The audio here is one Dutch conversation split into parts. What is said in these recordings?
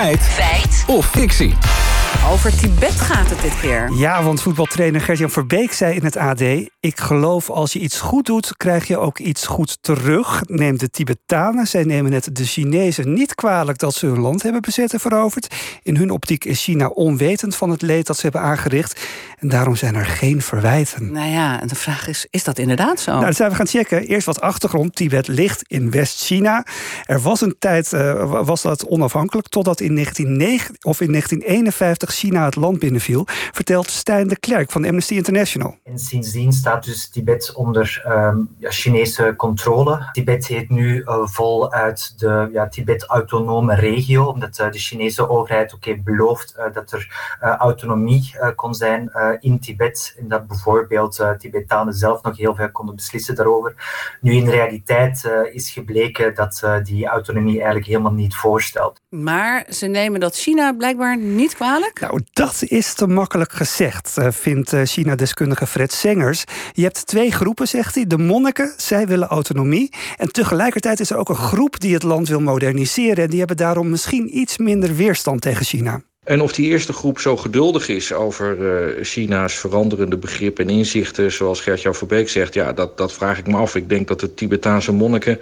Feit. Feit. Of fictie. Over Tibet gaat het dit keer. Ja, want voetbaltrainer Gert-Jan Verbeek zei in het AD... ik geloof als je iets goed doet, krijg je ook iets goed terug. Neem de Tibetanen. Zij nemen het de Chinezen niet kwalijk... dat ze hun land hebben bezet en veroverd. In hun optiek is China onwetend van het leed dat ze hebben aangericht. En daarom zijn er geen verwijten. Nou ja, en de vraag is, is dat inderdaad zo? Nou, dat zijn we gaan checken. Eerst wat achtergrond. Tibet ligt in West-China. Er was een tijd, uh, was dat onafhankelijk... totdat in, 1909, of in 1951 China het land binnenviel, vertelt Stijn de Klerk van Amnesty International. En sindsdien staat dus Tibet onder um, ja, Chinese controle. Tibet heet nu uh, voluit de ja, Tibet-autonome regio, omdat uh, de Chinese overheid ook heeft beloofd uh, dat er autonomie kon zijn in Tibet. En dat bijvoorbeeld Tibetanen zelf nog heel veel konden beslissen daarover. Nu in realiteit is gebleken dat die autonomie eigenlijk helemaal niet voorstelt. Maar ze nemen dat China blijkbaar niet kwalijk? Nou, dat is te makkelijk gezegd, eh, vindt eh, China-deskundige Fred Sengers. Je hebt twee groepen, zegt hij. De monniken, zij willen autonomie. En tegelijkertijd is er ook een groep die het land wil moderniseren. En die hebben daarom misschien iets minder weerstand tegen China. En of die eerste groep zo geduldig is over uh, China's veranderende begrippen en inzichten, zoals Gert-Jan Verbeek zegt, ja, dat, dat vraag ik me af. Ik denk dat de Tibetaanse monniken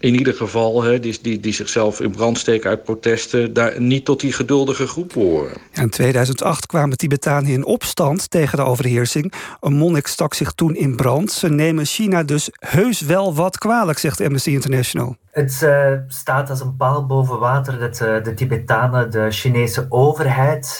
in ieder geval, hè, die, die, die zichzelf in brand steken uit protesten, daar niet tot die geduldige groep horen. In 2008 kwamen Tibetanen in opstand tegen de overheersing. Een monnik stak zich toen in brand. Ze nemen China dus heus wel wat kwalijk, zegt Amnesty International. Het uh, staat als een paal boven water dat uh, de Tibetanen de Chinese overheid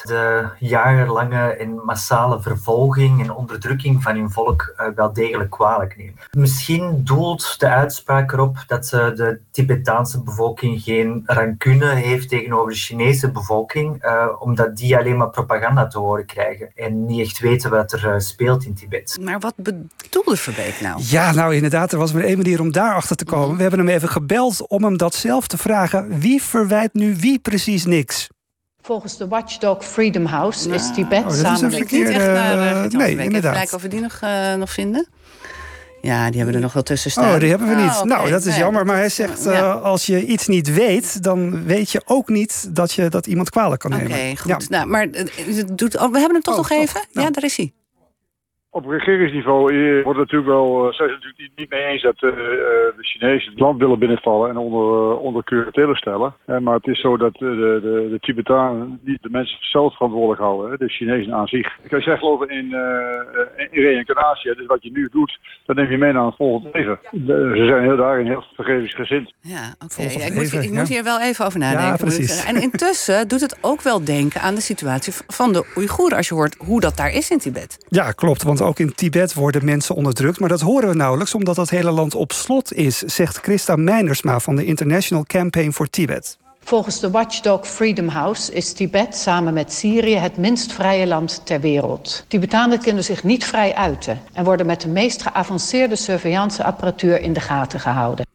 de jarenlange en massale vervolging en onderdrukking van hun volk uh, wel degelijk kwalijk nemen. Misschien doelt de uitspraak erop dat de Tibetaanse bevolking geen rancune heeft tegenover de Chinese bevolking, omdat die alleen maar propaganda te horen krijgen en niet echt weten wat er speelt in Tibet. Maar wat bedoelde Verbeek nou? Ja, nou inderdaad, er was maar één manier om daarachter te komen. We hebben hem even gebeld om hem dat zelf te vragen. Wie verwijt nu wie precies niks? Volgens de Watchdog Freedom House is Tibet oh, samen met... Verkeerde, uh, nee, inderdaad. Kijken of we die nog, uh, nog vinden. Ja, die hebben er nog wel tussen staan. Oh, die hebben we niet. Oh, okay. Nou, dat is jammer. Maar hij zegt, ja. uh, als je iets niet weet... dan weet je ook niet dat je dat iemand kwalijk kan nemen. Oké, goed. Ja. Nou, maar het doet, oh, we hebben hem toch oh, nog even? Nou. Ja, daar is hij. Op regeringsniveau wordt het natuurlijk wel, uh, zijn ze natuurlijk niet mee eens dat uh, de Chinezen het land willen binnenvallen en onder, uh, onder curatele stellen. maar het is zo dat de, de, de Tibetanen niet de mensen zelf verantwoordelijk houden, hè, de Chinezen aan zich. Ik kan zeggen geloven in, in reïncarnatie, dus wat je nu doet, dat neem je mee naar het volgende leven. ze zijn heel daarin heel vergevingsgezind. Ja, oké. Okay. ik, moet, ik moet hier wel even over nadenken. Ja, precies. En intussen doet het ook wel denken aan de situatie van de Oeigoeren, als je hoort hoe dat daar is in Tibet. Ja, klopt. Want ook in Tibet worden mensen onderdrukt. Maar dat horen we nauwelijks, omdat het hele land op slot is, zegt Christa Meinersma van de International Campaign for Tibet. Volgens de Watchdog Freedom House is Tibet samen met Syrië het minst vrije land ter wereld. Tibetanen kunnen zich niet vrij uiten en worden met de meest geavanceerde surveillanceapparatuur in de gaten gehouden.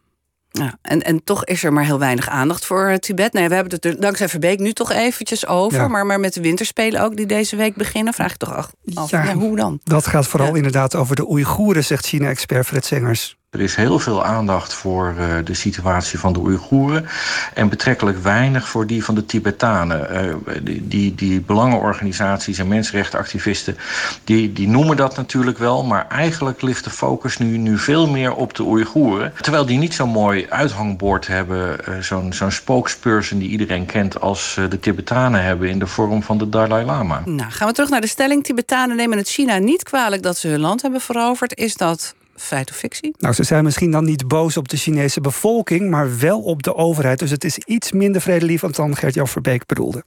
Ja, en, en toch is er maar heel weinig aandacht voor eh, Tibet. Nee, we hebben het er dankzij Verbeek nu toch eventjes over. Maar, maar met de winterspelen ook die deze week beginnen... vraag ik toch af, ja, hoe dan? Dat gaat vooral inderdaad over de Oeigoeren... zegt China-expert Fred Sengers. Er is heel veel aandacht voor uh, de situatie van de Oeigoeren en betrekkelijk weinig voor die van de Tibetanen. Uh, die, die, die, belangenorganisaties en mensenrechtenactivisten die, die noemen dat natuurlijk wel, maar eigenlijk ligt de focus nu, nu veel meer op de Oeigoeren. Terwijl die niet zo'n mooi uithangbord hebben, uh, zo'n zo'n spokesperson die iedereen kent als de Tibetanen hebben in de vorm van de Dalai Lama. Nou, gaan we terug naar de stelling. Tibetanen nemen het China niet kwalijk dat ze hun land hebben veroverd. Is dat feit of fictie? Nou, ze zijn misschien dan niet boos op de Chinese bevolking, maar wel op de overheid. Dus het is iets minder vredelievend dan Gert-Jan Verbeek bedoelde.